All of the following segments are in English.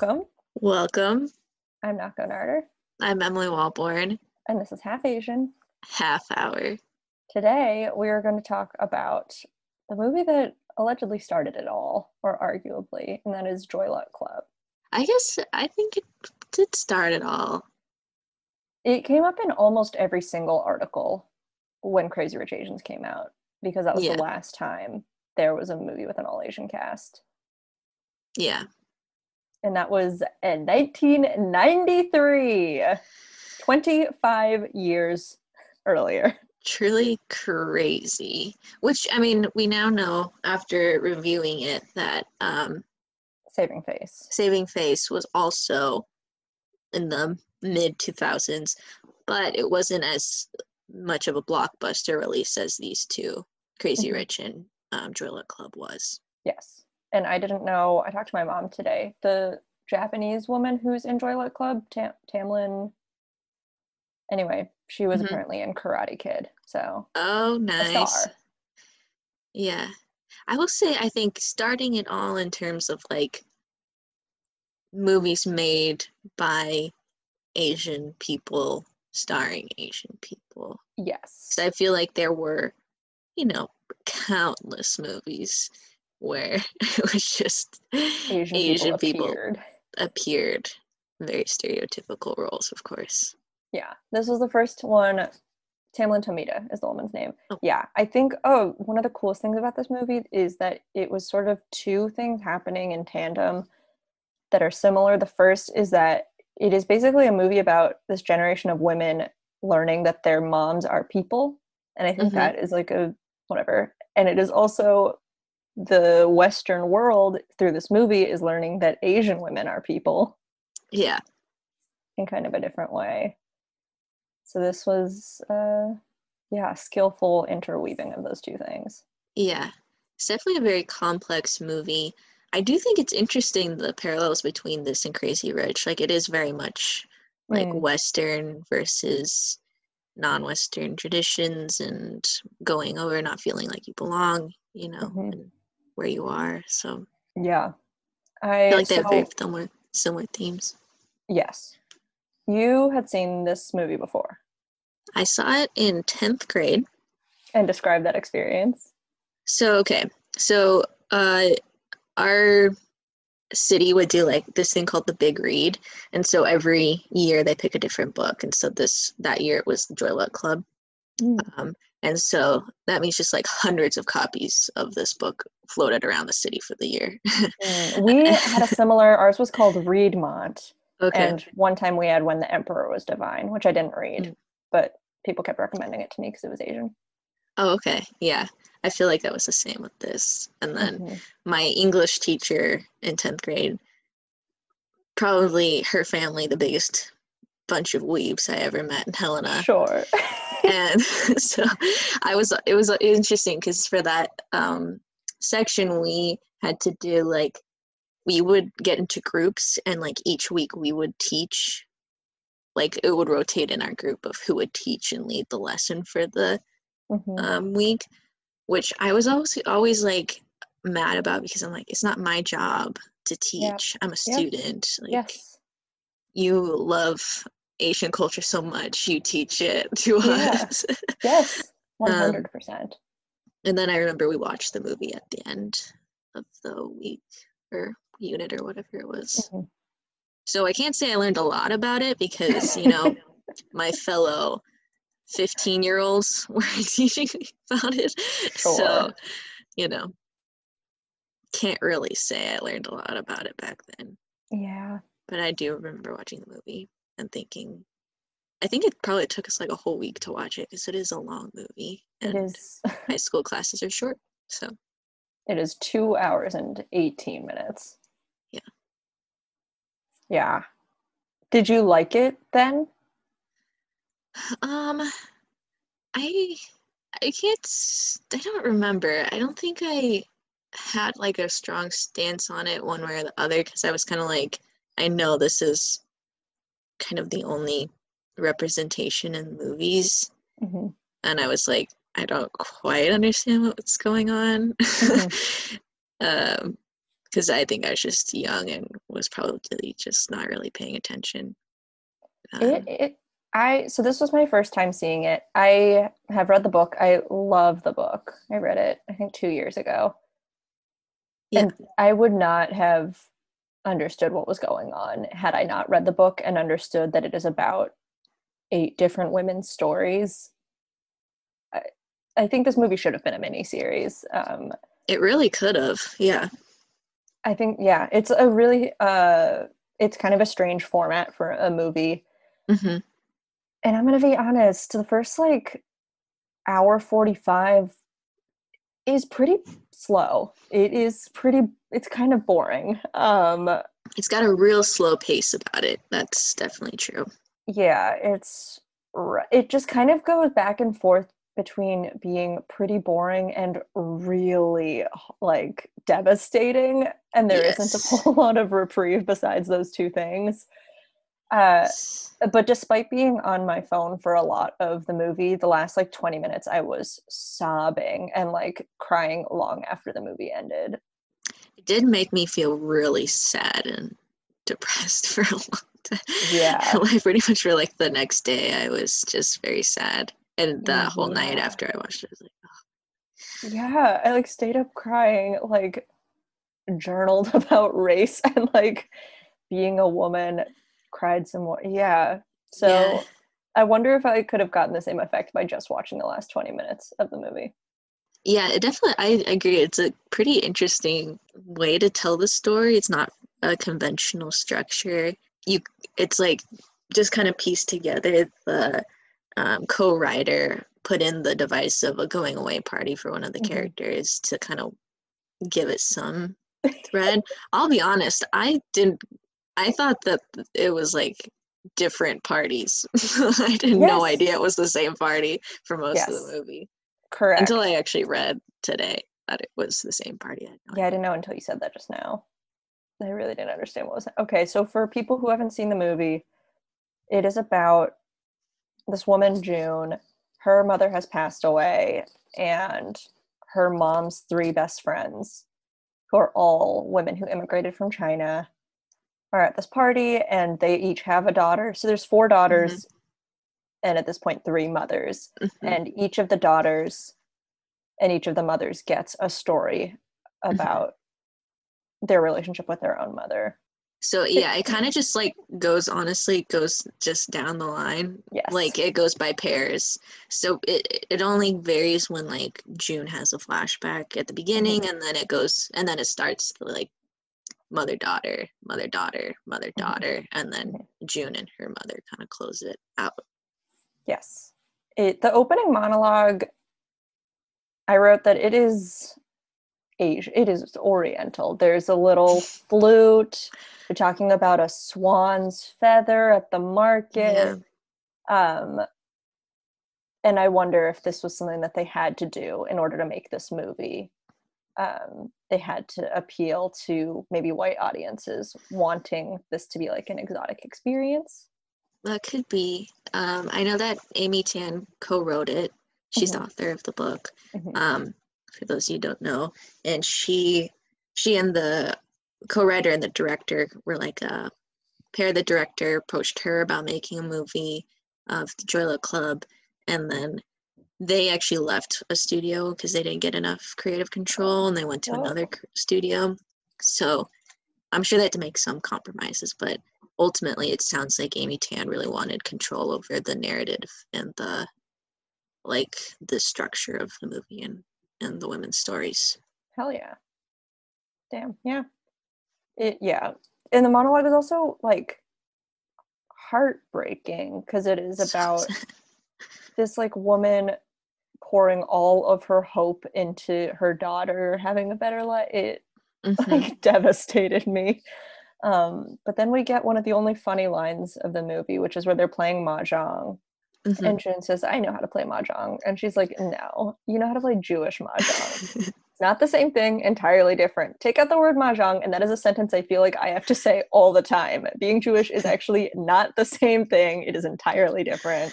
Welcome. Welcome. I'm Nako Narder, I'm Emily Walborn. and this is Half Asian. Half hour. Today, we are going to talk about the movie that allegedly started it all, or arguably, and that is Joy Luck Club. I guess I think it did start it all. It came up in almost every single article when Crazy Rich Asians came out because that was Yeah. the last time there was a movie with an all Asian cast. Yeah. And that was in 1993, 25 years earlier. Truly crazy. Which I mean, we now know after reviewing it that um Saving Face. Saving Face was also in the mid 2000s, but it wasn't as much of a blockbuster release as these two, Crazy Mhm. Rich and um, Luck Club was. Yes. And I didn't know, I talked to my mom today. The Japanese woman who's in Joy Luck Club, Tam- Tamlin. Anyway, she was Mhm. apparently in Karate Kid. So, Oh, nice. Yeah. I will say, I think starting it all in terms of like movies made by Asian people starring Asian people. Yes. I feel like there were, you know, countless movies where it was just Asian, Asian people, people appeared. appeared. Very stereotypical roles, of course. Yeah. This was the first one. Tamlin Tomita is the woman's name. Oh. Yeah. I think, oh, one of the coolest things about this movie is that it was sort of two things happening in tandem that are similar. The first is that it is basically a movie about this generation of women learning that their moms are people. And I think Mhm. that is like a whatever. And it is also the Western world through this movie is learning that Asian women are people Yeah. in kind of a different way. So this was, uh, yeah, skillful interweaving of those two things. Yeah, it's definitely a very complex movie. I do think it's interesting the parallels between this and Crazy Rich. Like it is very much like Mm. Western versus non-Western traditions and going over not feeling like you belong, you know, Mhm. and where you are. So Yeah, I I feel like they have very similar similar themes. yes. You had seen this movie before I saw it in 10th grade. and describe that experience. So okay, so uh, our city would do like this thing called the Big Read, and so every year they pick a different book, and so this that year it was the Joy Luck Club, um, and so that means just like hundreds of copies of this book floated around the city for the year. Mm, We had a similar. Ours was called Readmont, okay, and one time we had When the Emperor Was Divine, which I didn't read, Mm. but people kept recommending it to me because it was Asian. oh okay, yeah, I feel like that was the same with this, and then Mhm. my English teacher in 10th grade, probably her family, the biggest bunch of weeps I ever met in Helena. Sure. and so I was it was interesting because for that um, section we had to do like we would get into groups and like each week we would teach like it would rotate in our group of who would teach and lead the lesson for the Mhm. um, week which I was always always like mad about because I'm like it's not my job to teach I'm a student like yes. you love Asian culture so much you teach it to Yeah. us Yes. Um, hundred percent. And then I remember we watched the movie at the end of the week or unit or whatever it was. Mhm. So I can't say I learned a lot about it because, you know, my fellow 15 year olds were teaching me about it. So, you know, can't really say I learned a lot about it back then. Yeah. But I do remember watching the movie and thinking, I think it probably took us like a whole week to watch it because it is a long movie and is. high school classes are short. So, It is two hours and eighteen minutes. Yeah. Yeah. Did you like it then? Um, I I can't I don't remember. I don't think I had like a strong stance on it one way or the other because I was kind of like I know this is kind of the only representation in movies Mhm. and I was like I don't quite understand what's going on. um because I think I was just young and was probably just not really paying attention. Um, it, it I so this was my first time seeing it. I have read the book. I love the book. I read it I think 2 years ago. Yeah. And I would not have understood what was going on had I not read the book and understood that it is about eight different women's stories. I, I think this movie should have been a miniseries. Um, it really could have, yeah. I think yeah, it's a really uh, it's kind of a strange format for a movie. Mm-hmm. And I'm gonna be honest, the first like hour forty five is pretty slow. It is pretty. It's kind of boring. Um, it's got a real slow pace about it. That's definitely true. Yeah, it's it just kind of goes back and forth between being pretty boring and really like devastating and there yes. not a whole lot of reprieve besides those two things uh, but despite being on my phone for a lot of the movie the last like 20 minutes i was sobbing and like crying long after the movie ended it did make me feel really sad and depressed for a long time yeah like pretty much for like the next day i was just very sad and the mm-hmm. whole night after I watched it, I was like, oh. yeah, I like stayed up crying, like journaled about race and like being a woman, cried some more. Yeah. So yeah. I wonder if I could have gotten the same effect by just watching the last 20 minutes of the movie. Yeah, it definitely I agree. It's a pretty interesting way to tell the story. It's not a conventional structure. You it's like just kind of pieced together the um, co-writer put in the device of a going away party for one of the mm-hmm. characters to kind of give it some thread. I'll be honest, I didn't I thought that it was like different parties. I had yes. no idea it was the same party for most yes. of the movie. Correct. Until I actually read today that it was the same party. I yeah, I didn't know until you said that just now. I really didn't understand what was okay. So for people who haven't seen the movie, it is about this woman, June, her mother has passed away, and her mom's three best friends, who are all women who immigrated from China, are at this party, and they each have a daughter. So there's four daughters, mm-hmm. and at this point, three mothers. Mm-hmm. And each of the daughters and each of the mothers gets a story mm-hmm. about mm-hmm. their relationship with their own mother. So yeah, it kind of just like goes honestly goes just down the line. Yes. Like it goes by pairs. So it it only varies when like June has a flashback at the beginning mm-hmm. and then it goes and then it starts like mother daughter, mother daughter, mother daughter mm-hmm. and then. June and her mother kind of close it out. Yes. It the opening monologue I wrote that it is Asian. It is Oriental. There's a little flute. We're talking about a swan's feather at the market. Yeah. Um, and I wonder if this was something that they had to do in order to make this movie. Um, they had to appeal to maybe white audiences wanting this to be like an exotic experience. That could be. Um, I know that Amy Tan co-wrote it. She's mm-hmm. the author of the book. Mm-hmm. Um, for those you don't know and she she and the co-writer and the director were like a pair the director approached her about making a movie of the Joy Luck Club and then they actually left a studio because they didn't get enough creative control and they went to oh. another studio so i'm sure they had to make some compromises but ultimately it sounds like amy tan really wanted control over the narrative and the like the structure of the movie and and the women's stories. Hell yeah. Damn. Yeah. It yeah. And the monologue is also like heartbreaking because it is about this like woman pouring all of her hope into her daughter having a better life. It mm-hmm. like devastated me. Um, but then we get one of the only funny lines of the movie, which is where they're playing mahjong Mm-hmm. And June says, I know how to play Mahjong. And she's like, No, you know how to play Jewish Mahjong. not the same thing, entirely different. Take out the word Mahjong, and that is a sentence I feel like I have to say all the time. Being Jewish is actually not the same thing, it is entirely different.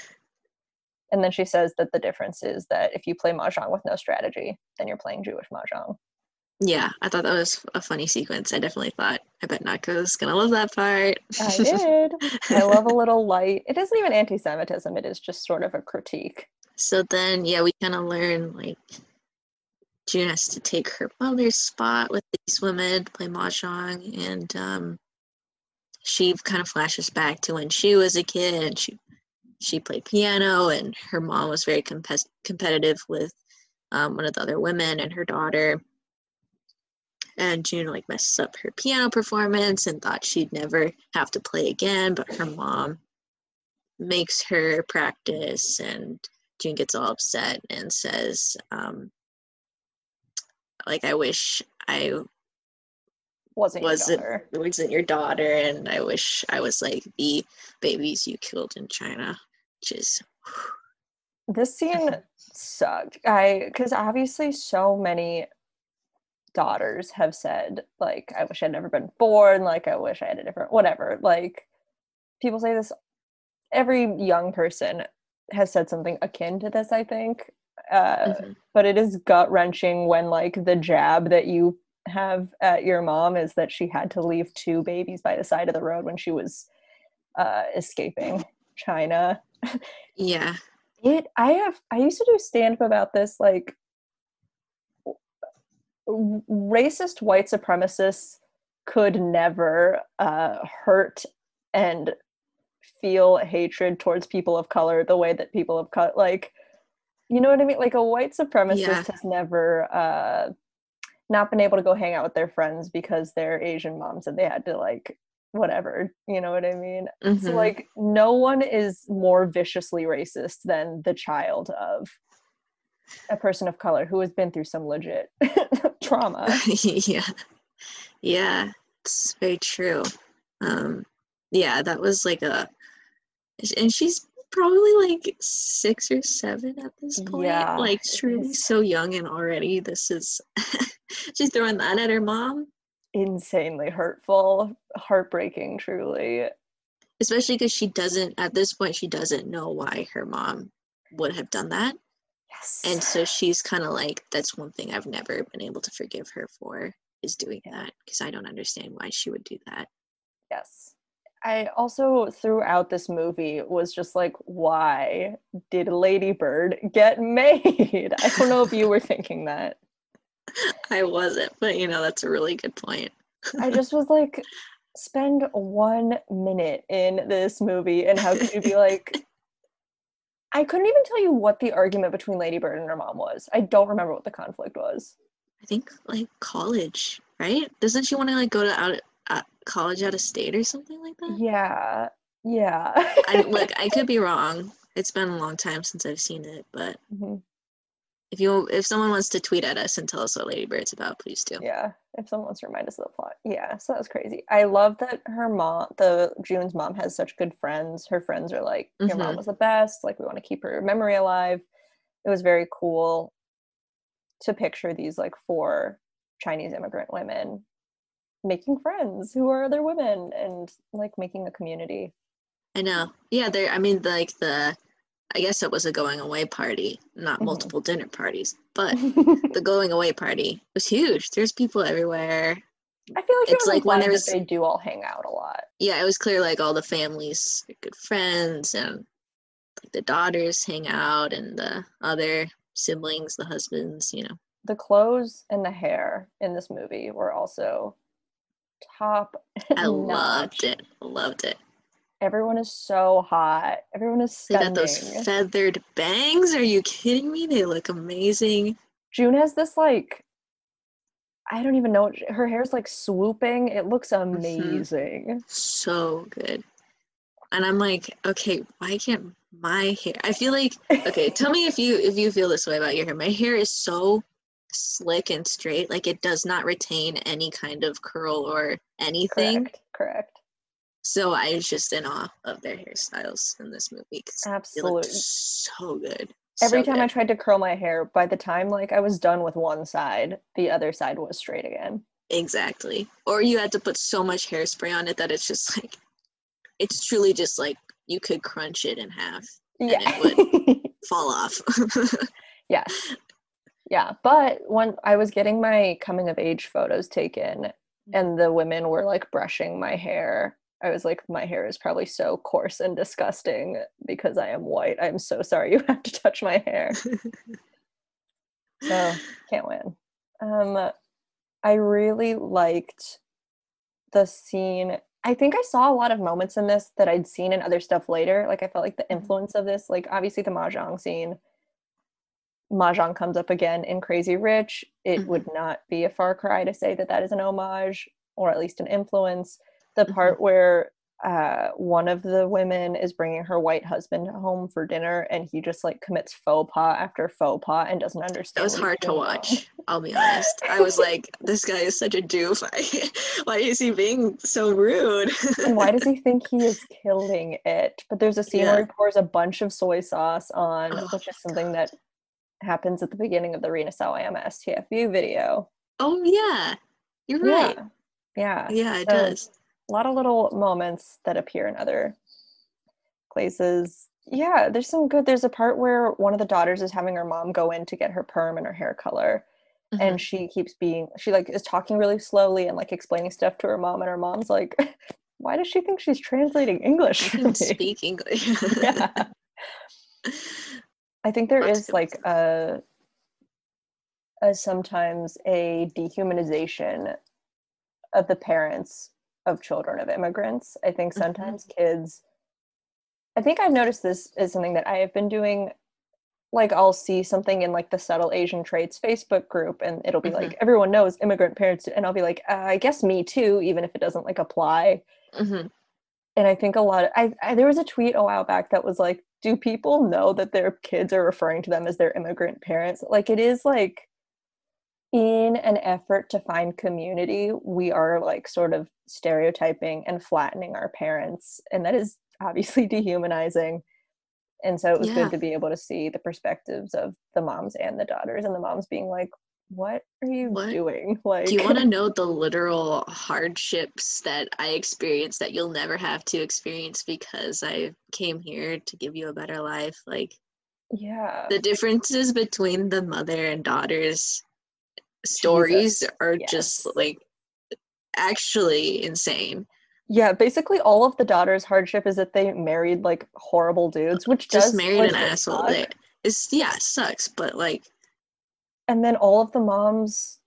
And then she says that the difference is that if you play Mahjong with no strategy, then you're playing Jewish Mahjong. Yeah, I thought that was a funny sequence. I definitely thought, I bet Nako's gonna love that part. I did. I love a little light. It isn't even anti Semitism, it is just sort of a critique. So then, yeah, we kind of learn like June has to take her mother's spot with these women to play mahjong, and um, she kind of flashes back to when she was a kid and she she played piano, and her mom was very comp- competitive with um, one of the other women and her daughter. And June like messes up her piano performance and thought she'd never have to play again, but her mom makes her practice and June gets all upset and says, um, like, I wish I Wasn't, wasn't your daughter. wasn't your daughter, and I wish I was like the babies you killed in China, which is This scene sucked. I because obviously so many daughters have said like I wish I'd never been born, like I wish I had a different whatever. Like people say this every young person has said something akin to this, I think. Uh, Mhm. but it is gut wrenching when like the jab that you have at your mom is that she had to leave two babies by the side of the road when she was uh, escaping China. Yeah, it i have i used to do stand up about this like racist white supremacists could never uh, hurt and feel hatred towards people of color the way that people of color like you know what i mean? Like a white supremacist Yeah. has never uh not been able to go hang out with their friends because they're asian mom said they had to like whatever you know what i mean so Mhm. like no one is more viciously racist than the child of a person of color who has been through some legit trauma. yeah, yeah, it's very true. Um, yeah, that was like a, and she's probably like six or seven at this point. Yeah, like truly so young, and already this is she's throwing that at her mom. Insanely hurtful, heartbreaking, truly. especially because she doesn't at this point she doesn't know why her mom would have done that Yes. and so she's kind of like that's one thing i've never been able to forgive her for is doing that because i don't understand why she would do that yes. I also throughout this movie was just like, why did Lady Bird get made? I don't know if you were thinking that. i wasn't but you know that's a really good point I just was like, spend one minute in this movie, and how could you be like? I couldn't even tell you what the argument between Lady Bird and her mom was. I don't remember what the conflict was. i think like college right doesn't she want to like go to out college out of state or something like that Yeah, yeah. I, look i could be wrong it's been a long time since i've seen it but Mhm. if you if someone wants to tweet at us and tell us what lady bird's about please do Yeah, if someone wants to remind us of the plot. Yeah, so that was crazy. I love that her mom, the June's mom, has such good friends. Her friends are like, Your mom Mhm. was the best. Like, we want to keep her memory alive. It was very cool to picture these like four Chinese immigrant women making friends who are other women and like making a community. I know. Yeah, there. I mean, like the, I guess it was a going away party, not Mhm. multiple dinner parties, but the going away party was huge. There's people everywhere. I feel like It's was like when implied there that was- they do all hang out a lot. Yeah, it was clear like all the families are good friends, and like the daughters hang out, and the other siblings, the husbands. You know. The clothes and the hair in this movie were also top. I loved it. Loved it. Everyone is so hot. Everyone is They stunning. got those feathered bangs. Are you kidding me? They look amazing. June has this like I don't even know. Her hair's like swooping. It looks Mm-hmm. amazing. so good. And I'm like, okay, why can't my hair? I feel like, okay, tell me if you if you feel this way about your hair. My hair is so slick and straight, like it does not retain any kind of curl or anything. Correct. Correct. So I was just in awe of their hairstyles in this movie Absolutely. so good. Every So time I tried to curl my hair, by the time like I was done with one side, the other side was straight again. exactly. Or you had to put so much hairspray on it that it's just like, it's truly just like you could crunch it in half, And Yeah. fall off. yes. Yeah, but when I was getting my coming of age photos taken and the women were like brushing my hair, I was like, my hair is probably so coarse and disgusting because I am white. I'm so sorry you have to touch my hair. so can't win. Um, I really liked the scene. I think I saw a lot of moments in this that I'd seen in other stuff later. Like I felt like the Mhm. influence of this, like obviously the mahjong scene. Mahjong comes up again in Crazy Rich. It Mhm. would not be a far cry to say that that is an homage or at least an influence. The Mhm. part where uh, one of the women is bringing her white husband home for dinner and he just like commits faux pas after faux pas and doesn't understand. That was hard to watch. I'll be honest. I was like, this guy is such a doof. Why is he being so rude? and why does he think he is killing it? But there's a scene Yeah. where he pours a bunch of soy sauce on, Oh which is something that happens at the beginning of the Rina Sawayama STFU video. oh yeah, you're right. Yeah. Yeah. Yeah, it So, does. A lot of little moments that appear in other places. Yeah, there's some good. There's a part where one of the daughters is having her mom go in to get her perm and her hair color. Mhm. And she keeps being, she like is talking really slowly and like explaining stuff to her mom. And her mom's like, why does she think she's translating English I can speak English. Yeah. I think there is like a, a sometimes a dehumanization of the parents of children of immigrants. I think Mhm. sometimes kids I think I've noticed this is something that I have been doing like I'll see something in like the subtle Asian traits Facebook group and it'll be Mhm. like everyone knows immigrant parents and I'll be like uh, I guess me too even if it doesn't like apply Mhm. and I think a lot of I, I there was a tweet a while back that was like, do people know that their kids are referring to them as their immigrant parents? Like it is like in an effort to find community, we are like sort of stereotyping and flattening our parents. And that is obviously dehumanizing. And so it was Yeah. good to be able to see the perspectives of the moms and the daughters, and the moms being like, What are you What? doing? Like Do you want to know the literal hardships that I experienced that you'll never have to experience because I came here to give you a better life? Like Yeah. the differences between the mother and daughters stories Jesus, are yes. just like actually insane. Yeah, basically all of the daughter's hardship is that they married like horrible dudes, which Just does married an asshole. That is yeah, it sucks, but like And then all of the moms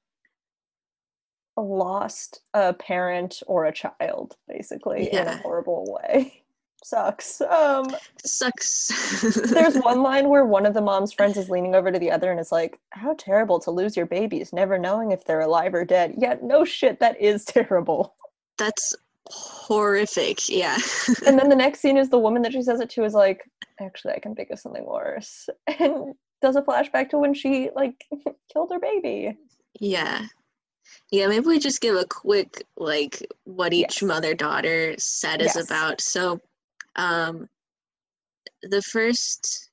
lost a parent or a child, basically, in a horrible way. Sucks. Um sucks. there's one line where one of the mom's friends is leaning over to the other and is like, How terrible to lose your babies, never knowing if they're alive or dead. Yeah, no shit, that is terrible. That's horrific. Yeah. And then the next scene is the woman that she says it to is like, actually, I can think of something worse. And does a flashback to when she like killed her baby. Yeah. Yeah, maybe we just give a quick like what each Yes. mother daughter set is Yes. about. So um the first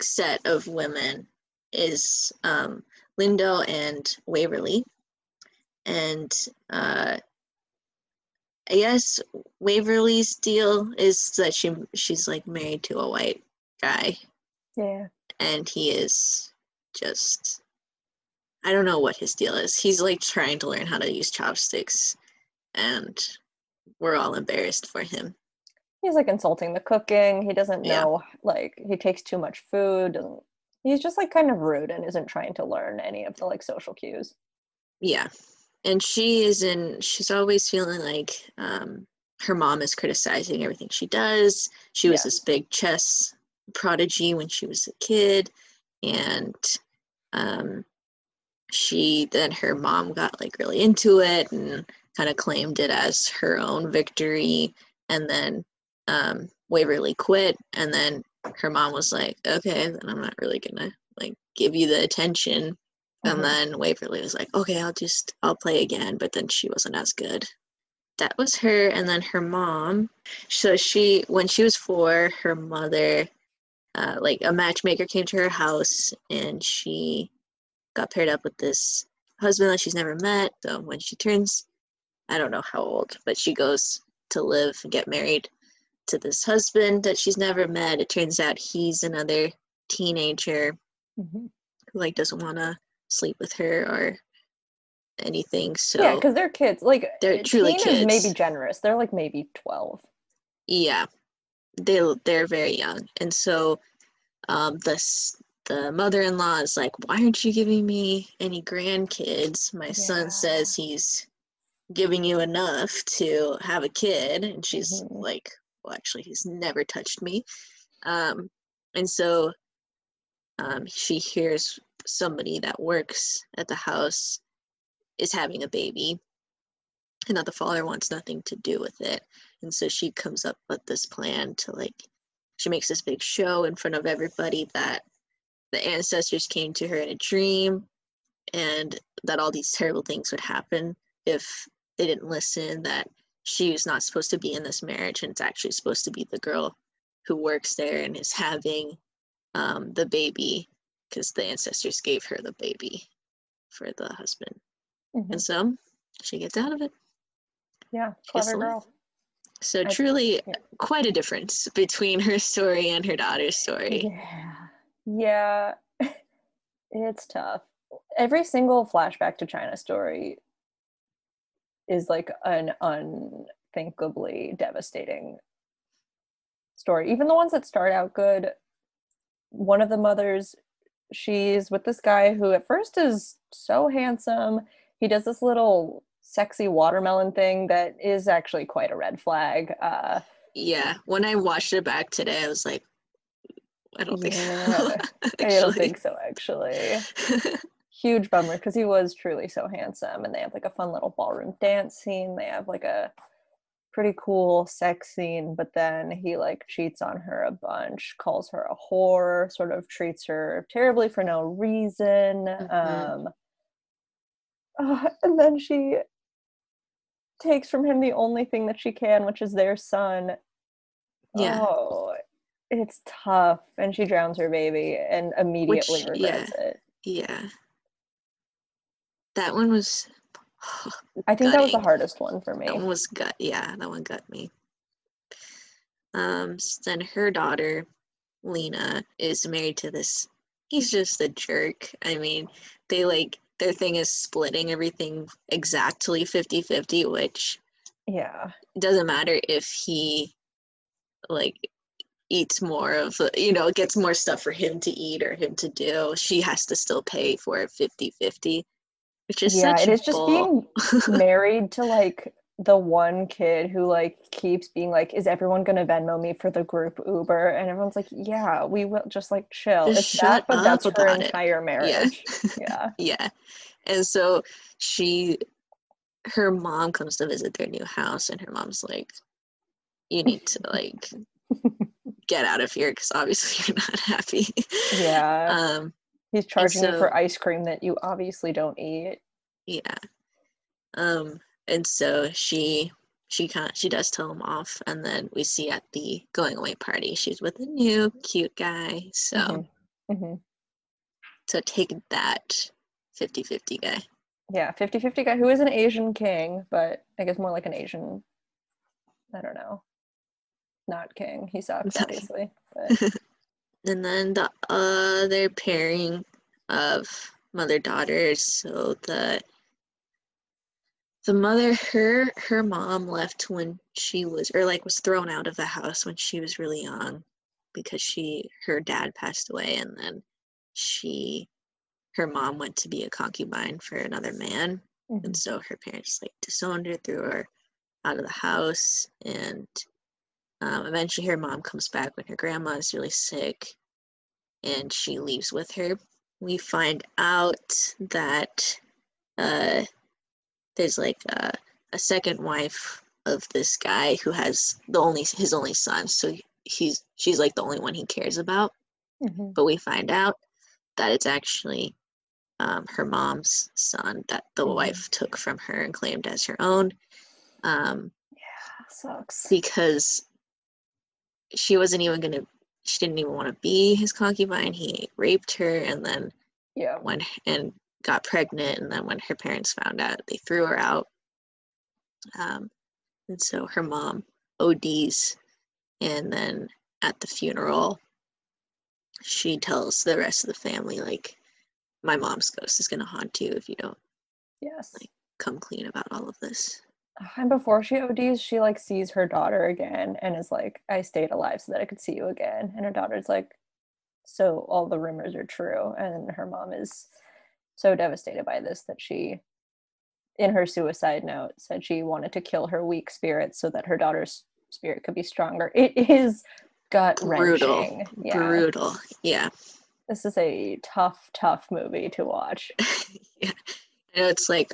set of women is um Lindo and Waverly. And uh I guess Waverly's deal is that she she's like married to a white guy Yeah. And he is just I don't know what his deal is. He's like trying to learn how to use chopsticks and we're all embarrassed for him. He's like insulting the cooking. He doesn't Yeah. know like he takes too much food. Doesn't he's just like kind of rude and isn't trying to learn any of the like social cues. Yeah. And she is in she's always feeling like um her mom is criticizing everything she does. She was this big chess prodigy when she was a kid and um she then her mom got like really into it and kind of claimed it as her own victory and then um Waverly quit and then her mom was like okay then I'm not really gonna like give you the attention Mhm. and then Waverly was like okay I'll just I'll play again but then she wasn't as good that was her and then her mom so she when she was four her mother uh, like a matchmaker came to her house and she got paired up with this husband that she's never met so when she turns i don't know how old but she goes to live and get married to this husband that she's never met it turns out he's another teenager Mhm. who like doesn't want to sleep with her or anything. So yeah, because they're kids. Like They're truly kids. maybe generous. They're like maybe twelve. yeah, they they're very young, and so um, the the mother-in-law is like, "Why aren't you giving me any grandkids?" My Yeah. son says he's giving you enough to have a kid, and she's Mhm. like, "Well, actually, he's never touched me," um, and so um, she hears somebody that works at the house is having a baby and that the father wants nothing to do with it and so she comes up with this plan to like she makes this big show in front of everybody that the ancestors came to her in a dream and that all these terrible things would happen if they didn't listen that she was not supposed to be in this marriage and it's actually supposed to be the girl who works there and is having um, the baby because the ancestors gave her the baby for the husband Mhm. and so she gets out of it Yeah, clever girl. So I- truly quite a difference between her story and her daughter's story Yeah, yeah, it's tough. Every single flashback to China story is like an unthinkably devastating story. Even the ones that start out good. One of the mothers, she's with this guy who at first is so handsome. He does this little sexy watermelon thing that is actually quite a red flag. Uh, yeah when i watched it back today i was like i don't think Yeah, I don't think so, actually. huge bummer because he was truly so handsome and they have like a fun little ballroom dance scene they have like a pretty cool sex scene but then he like cheats on her a bunch calls her a whore sort of treats her terribly for no reason Mhm. um uh, and then she takes from him the only thing that she can which is their son yeah oh it's tough and she drowns her baby and immediately Which- yeah. regrets it yeah that one was i think that was the hardest one for me That one was gut. Yeah, that one gut me. Um, s- then her daughter, Lena, is married to this. He's just a jerk. I mean, they like their thing is splitting everything exactly 50 50, which yeah. it doesn't matter if he like eats more of you know gets more stuff for him to eat or him to do she has to still pay for it 50 50 which is yeah such it is just being married to like the one kid who like keeps being like is everyone gonna venmo me for the group uber? And everyone's like yeah we will just like chill. Just it's shut that but up that's her it. entire marriage. Yeah. Yeah. Yeah. and so she her mom comes to visit their new house and her mom's like you need to like get out of here because obviously you're not happy. Yeah. Um he's charging you for ice cream that you obviously don't eat. Yeah. Um and so she she kind of she does tell him off and then we see at the going away party she's with a new cute guy so Mhm. Mhm. so take that 50-50 guy yeah 50 50 guy who is an asian king but i guess more like an asian i don't know not king he sucks obviously but and then the other pairing of mother daughters so the the mother her her mom left when she was or like was thrown out of the house when she was really young because she her dad passed away and then she her mom went to be a concubine for another man Mhm. and so her parents like disowned her threw her out of the house and um, eventually her mom comes back when her grandma is really sick and she leaves with her we find out that uh, there's like a, a second wife of this guy who has the only his only son. So he's she's like the only one he cares about. Mhm. but we find out that it's actually um, her mom's son that the Mhm. wife took from her and claimed as her own. Um, sucks. because she wasn't even gonna she didn't even want to be his concubine. He raped her and then yeah. when and got pregnant and then when her parents found out they threw her out um, and so her mom ODs and then at the funeral she tells the rest of the family like my mom's ghost is gonna haunt you if you don't Yes. Like- come clean about all of this. And before she ODs, she like sees her daughter again and is like, I stayed alive so that I could see you again. And her daughter's like, So all the rumors are true. And her mom is so devastated by this that she, in her suicide note, said she wanted to kill her weak spirit so that her daughter's spirit could be stronger. It is gut Brutal. wrenching. Yeah. Brutal. Yeah. This is a tough, tough movie to watch. yeah. I know it's like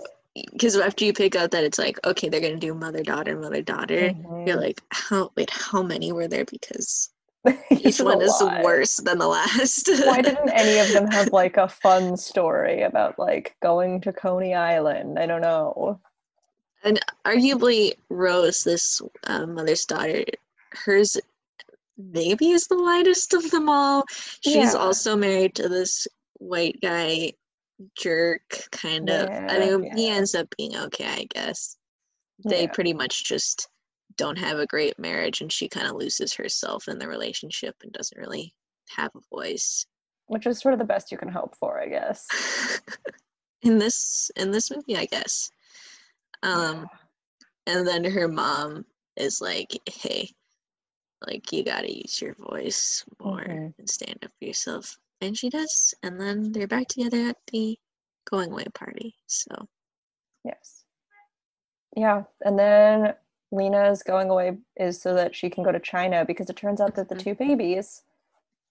because after you pick out that it's like, okay, they're gonna do mother daughter, mother daughter. You're Mhm. like, how wait, how many were there? Because each one is worse than the last. why didn't any of them have like a fun story about like going to Coney Island? I don't know. and arguably Rose, this uh, mother's daughter, hers maybe is the lightest of them all. She's Yeah. also married to this white guy jerk kind of. I Yeah, mean, he ends up being okay, I guess. They Yeah. pretty much just don't have a great marriage, and she kind of loses herself in the relationship and doesn't really have a voice. Which is sort of the best you can hope for, I guess. in this in this movie, I guess. Um, and then her mom is like, "Hey, like you gotta use your voice more Mhm. and stand up for yourself," and she does. And then they're back together at the going away party. So Yes. Yeah. And then Lena's going away is so that she can go to China because it turns out that the Mhm. two babies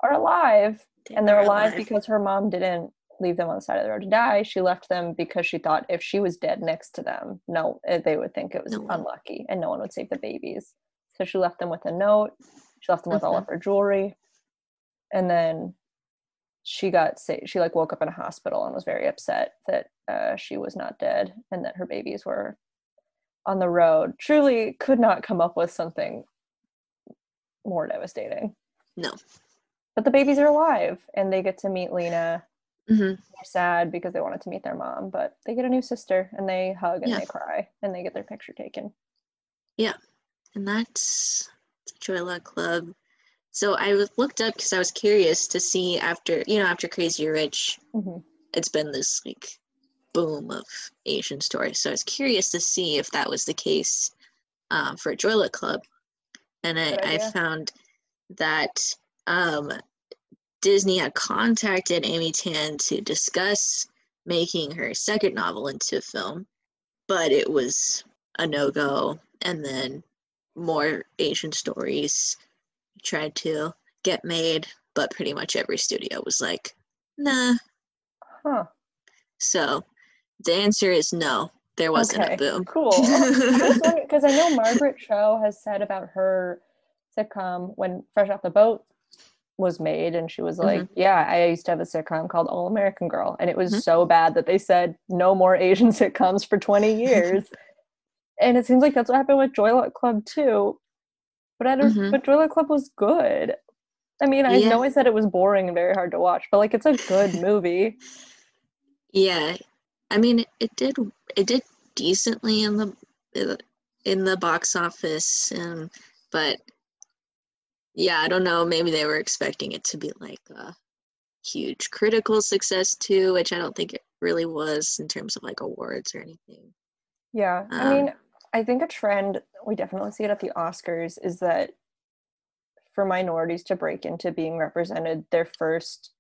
are alive. they and they're are alive because her mom didn't leave them on the side of the road to die. She left them because she thought if she was dead next to them, no, eh, they would think it was No unlucky and no one would save the babies. So she left them with a note. She left them with all of her jewelry, and then she got sick. She like woke up in a hospital and was very upset that uh, she was not dead and that her babies were on the road. Truly, could not come up with something more devastating. No. But the babies are alive and they get to meet Lena. Mhm. They're sad because they wanted to meet their mom, but they get a new sister and they hug and Yeah. they cry and they get their picture taken. Yeah. And that's the Joy Luck Club. So I was looked up because I was curious to see after you know after Crazy Rich, Mhm. it's been this like boom of Asian stories. So I was curious to see if that was the case um, for Joy Club, and I, I found that um, Disney had contacted Amy Tan to discuss making her second novel into a film, but it was a no go. And then more Asian stories tried to get made, but pretty much every studio was like, nah. Huh. So the answer is no. There wasn't okay. a boom. Cool. Because I know Margaret Cho has said about her sitcom when Fresh Off the Boat was made, and she was like, "Yeah, I used to have a sitcom called All American Girl, and it was Mhm. so bad that they said no more Asian sitcoms for 20 years." and it seems like that's what happened with Joy Luck Club too. But I don't. Mhm. But Joy Luck Club was good. I mean, I Yeah. know I said it was boring and very hard to watch, but like it's a good movie. Yeah, I mean, it, did it did decently in the in the box office, um, but yeah, I don't know. Maybe they were expecting it to be like a huge critical success too, which I don't think it really was in terms of like awards or anything. Yeah. I Um, mean, I think a trend, we definitely see it at the Oscars, is that for minorities to break into being represented, their first,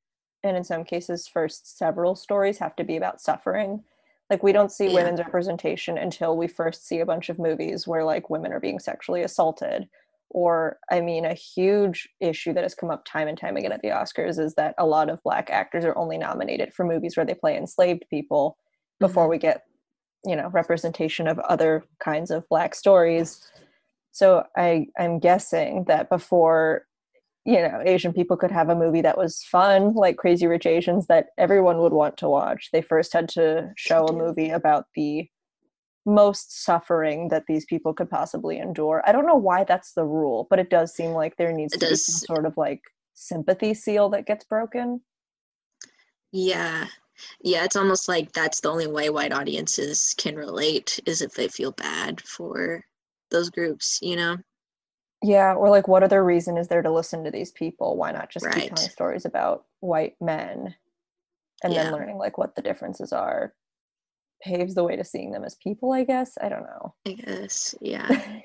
and in some cases, first several stories have to be about suffering. Like, we don't see Yeah. women's representation until we first see a bunch of movies where, like, women are being sexually assaulted. Or, I mean, a huge issue that has come up time and time again at the Oscars is that a lot of Black actors are only nominated for movies where they play enslaved people before Mhm. we get you know representation of other kinds of black stories so i i'm guessing that before you know asian people could have a movie that was fun like crazy rich asians that everyone would want to watch they first had to show a movie about the most suffering that these people could possibly endure i don't know why that's the rule but it does seem like there needs It to be some sort of like sympathy seal that gets broken Yeah. Yeah, it's almost like that's the only way white audiences can relate is if they feel bad for those groups, you know? Yeah, or like what other reason is there to listen to these people? Why not just keep telling stories about white men? and Yeah. then learning like what the differences are paves the way to seeing them as people i guess i don't know I guess. Yeah.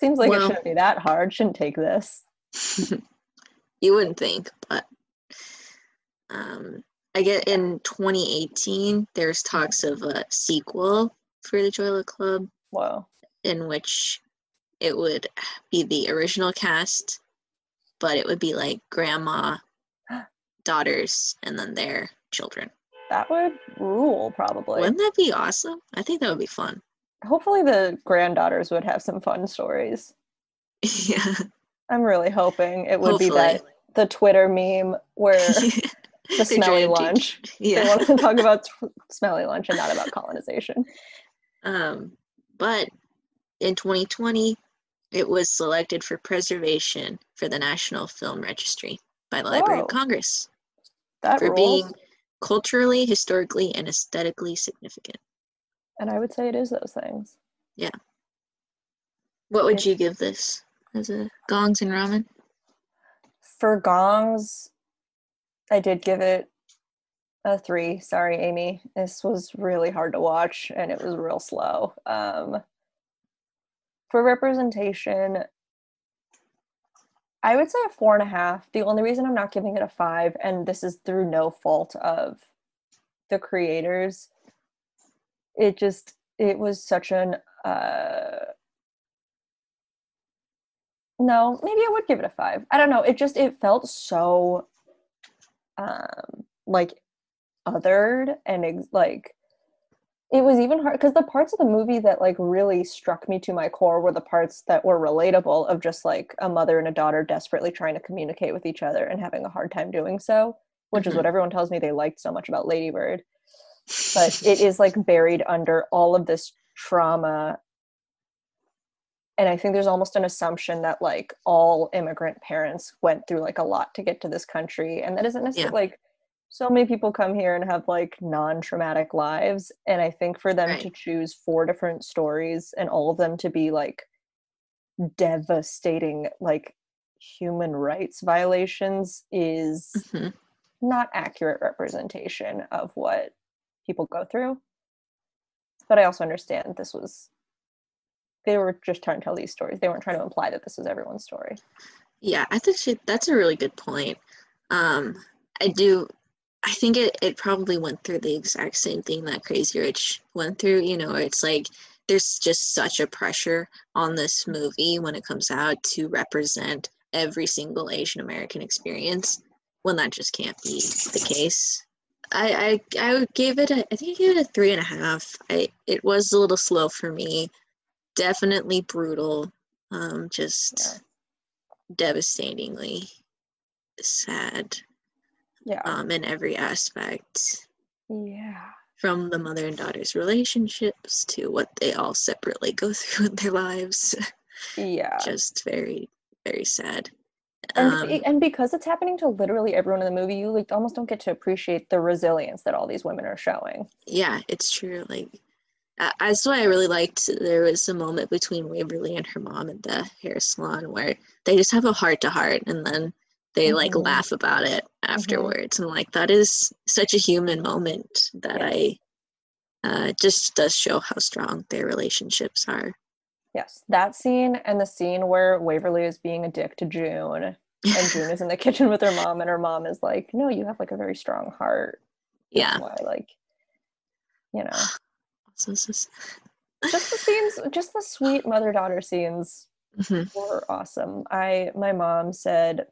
seems like Well- it shouldn't be that hard shouldn't take this you wouldn't think, but um, I get in 2018 there's talks of a sequel for the Joy Luck Club whoa in which it would be the original cast, but it would be like grandma, daughters, and then their children. that would rule probably Wouldn't that be awesome? I think that would be fun. hopefully the granddaughters would have some fun stories yeah. i'm really hoping it would be that the twitter meme where the smelly lunch teach- they Yeah. want to talk about t- smelly lunch and not about colonization Um, but in 2020, it was selected for preservation for the National Film Registry by the Library of Congress that for rules. being culturally, historically, and aesthetically significant. and i would say it is those things Yeah. What would you give this as a gongs and ramen? for gongs i did give it a three sorry amy this was really hard to watch and it was real slow um for representation i would say a four and a half. The only reason i'm not giving it a five and this is through no fault of the creators it just it was such an uh no maybe i would give it a five. I don't know. It just it felt so um like othered and ex- like it was even hard because the parts of the movie that like really struck me to my core were the parts that were relatable of just like a mother and a daughter desperately trying to communicate with each other and having a hard time doing so which is Mhm. what everyone tells me they liked so much about ladybird but it is like buried under all of this trauma. And i think there's almost an assumption that like all immigrant parents went through like a lot to get to this country and that isn't necessarily like so many people come here and have like non-traumatic lives and i think for them Right. to choose four different stories and all of them to be like devastating like human rights violations is Mhm. not accurate representation of what people go through. But I also understand this was they were just trying to tell these stories. They weren't trying to imply that this was everyone's story. Yeah, I think she, that's a really good point. Um, I do. I think it, it probably went through the exact same thing that Crazy Rich went through. You know, it's like there's just such a pressure on this movie when it comes out to represent every single Asian American experience when that just can't be the case. I, I I would give it a I think I gave it a three and a half. I it was a little slow for me. Definitely brutal. Um, just devastatingly sad Yeah. um, in every aspect yeah. from the mother and daughter's relationships to what they all separately go through in their lives Yeah. just very very sad And, um, and because it's happening to literally everyone in the movie, you like almost don't get to appreciate the resilience that all these women are showing. yeah it's true like uh, that's why i really liked there was a moment between waverly and her mom at the hair salon where they just have a heart to heart and then they like Mhm. laugh about it afterwards and like that is such a human moment that Yes. i uh, just does show how strong their relationships are Yes. That scene and the scene where Waverly is being a dick to June and June is in the kitchen with her mom and her mom is like, No, you have like a very strong heart. Yeah why, like, you know. Just- the scenes just the sweet mother daughter scenes Mhm. were awesome i my mom said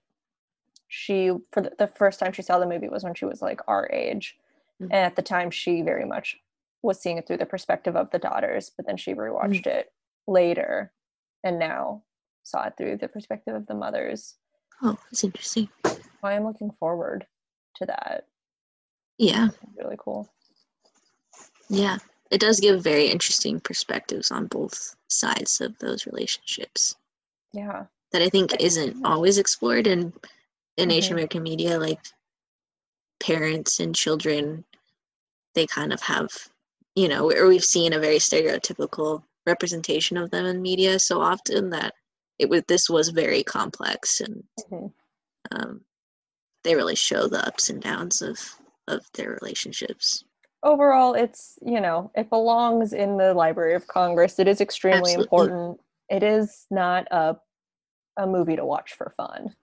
she for the, first time she saw the movie was when she was like our age. Mhm. and at the time she very much was seeing it through the perspective of the daughters but then she rewatched it later and now saw it through the perspective of the mothers. Oh that's interesting. So i am looking forward to that. Yeah. Really cool. Yeah. It does give very interesting perspectives on both sides of those relationships. Yeah. That I think isn't always explored in in Asian. American media, like parents and children, they kind of have, you know, or we've seen a very stereotypical representation of them in media so often that it was this was very complex and Mhm. um, they really show the ups and downs of of their relationships. Overall, it's, you know, it belongs in the Library of Congress. It is extremely Absolutely. important. It is not a a movie to watch for fun.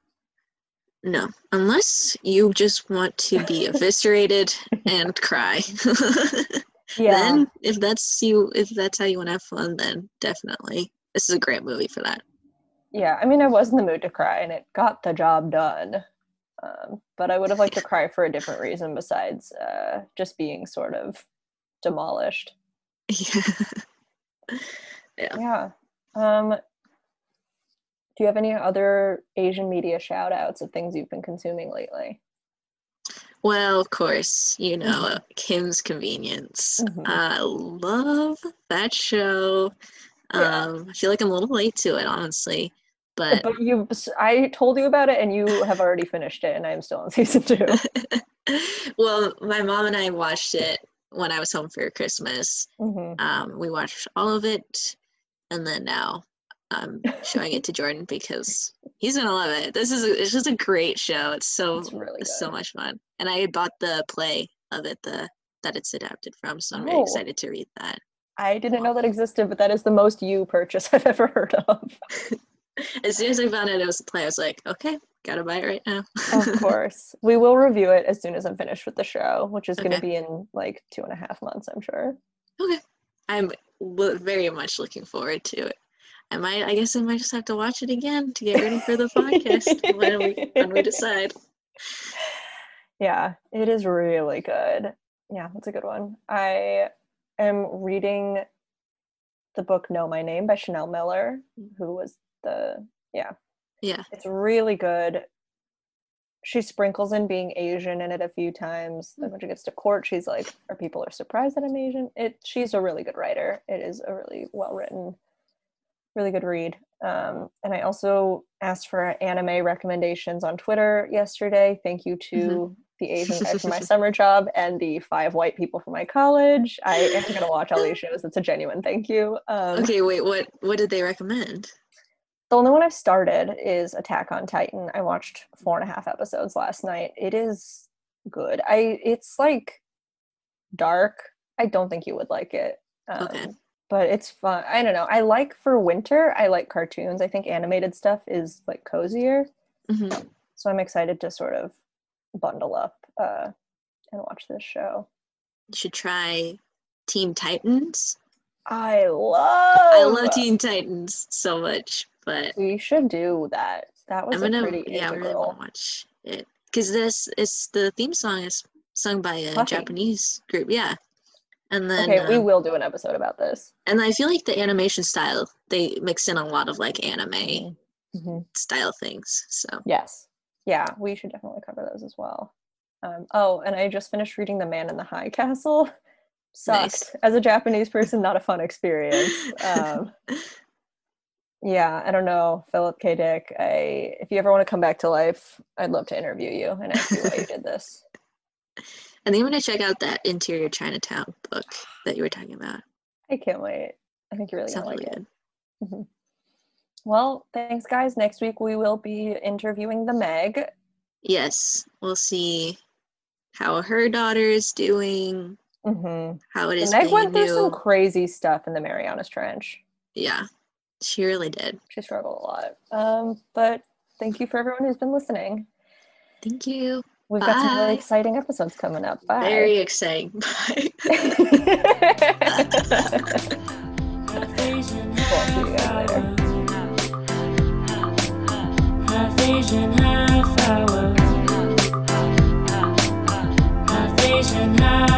No, unless you just want to be eviscerated and cry. Yeah. Then, if that's you, if that's how you want to have fun, then definitely this is a great movie for that. Yeah, I mean, I was in the mood to cry, and it got the job done. Um, but I would have liked to cry for a different reason besides uh, just being sort of demolished. Yeah. Yeah. Um, do you have any other Asian media shout outs of things you've been consuming lately? Well, of course, you know Mhm. Kim's Convenience. Mhm. I love that show. Yeah. Um, I feel like I'm a little late to it, honestly, but But you, I told you about it, and you have already finished it, and I'm still on season two. well, my mom and I watched it when I was home for Christmas. Mhm. Um, we watched all of it, and then now I'm showing it to Jordan because he's gonna love it. This is a, it's just a great show. It's so It's really it's so much fun, and I bought the play of it the that it's adapted from, so I'm very Oh. excited to read that. I didn't know that existed, but that is the most you purchase I've ever heard of. As soon as I found out it was a play, I was like, okay, gotta buy it right now. of course. We will review it as soon as I'm finished with the show, which is going to be in like two and a half months, I'm sure. Okay, I'm very much looking forward to it. I might, I guess, I might just have to watch it again to get ready for the podcast when we when we decide. Yeah, it is really good. Yeah, that's a good one. I am reading the book Know My Name by Chanel Miller, who was the, yeah, Yeah, it's really good. She sprinkles in being Asian in it a few times. Then when she gets to court, she's like, "Are people are surprised that I'm Asian?" It. She's a really good writer. It is a really well written, really good read. Um, and I also asked for anime recommendations on Twitter yesterday. Thank you to the Asian guy for my summer job and the five white people for my college. I am going to watch all these shows. It's a genuine thank you. Um, Okay, wait, what what did they recommend? the only one I've started is Attack on Titan. I watched four and a half episodes last night. It is good. I it's like dark. I don't think you would like it. Um, Okay. But it's fun. I don't know. I like for winter. I like cartoons. I think animated stuff is like cozier. Mhm. So I'm excited to sort of bundle up uh, and watch this show. You should try Teen Titans. I love. I love Teen Titans so much, but We should do that. That was I'm gonna pretty yeah, I really want to watch it because this is the theme song is sung by a Puffy. Japanese group, yeah. And then Okay, we um, will do an episode about this. and I feel like the animation style they mix in a lot of like anime Mhm. style things. So Yes. Yeah, we should definitely cover those as well. Um, oh, and I just finished reading The Man in the High Castle. Sucked. Nice. As a Japanese person, not a fun experience. Um, yeah, I don't know, Philip K. Dick. I, if you ever want to come back to life, I'd love to interview you and ask you why you did this. I think I'm gonna check out that Interior Chinatown book that you were talking about. I can't wait. I think you're really Sounds gonna like really it. good. Well, thanks, guys. Next week we will be interviewing the Meg. Yes, we'll see how her daughter is doing, Mm-hmm. how it is. The Meg went through new. some crazy stuff in the Marianas Trench. yeah, she really did. She struggled a lot. Um, but thank you for everyone who's been listening. Thank you. We've got some really exciting episodes coming up. Bye. Very exciting. Bye. cool.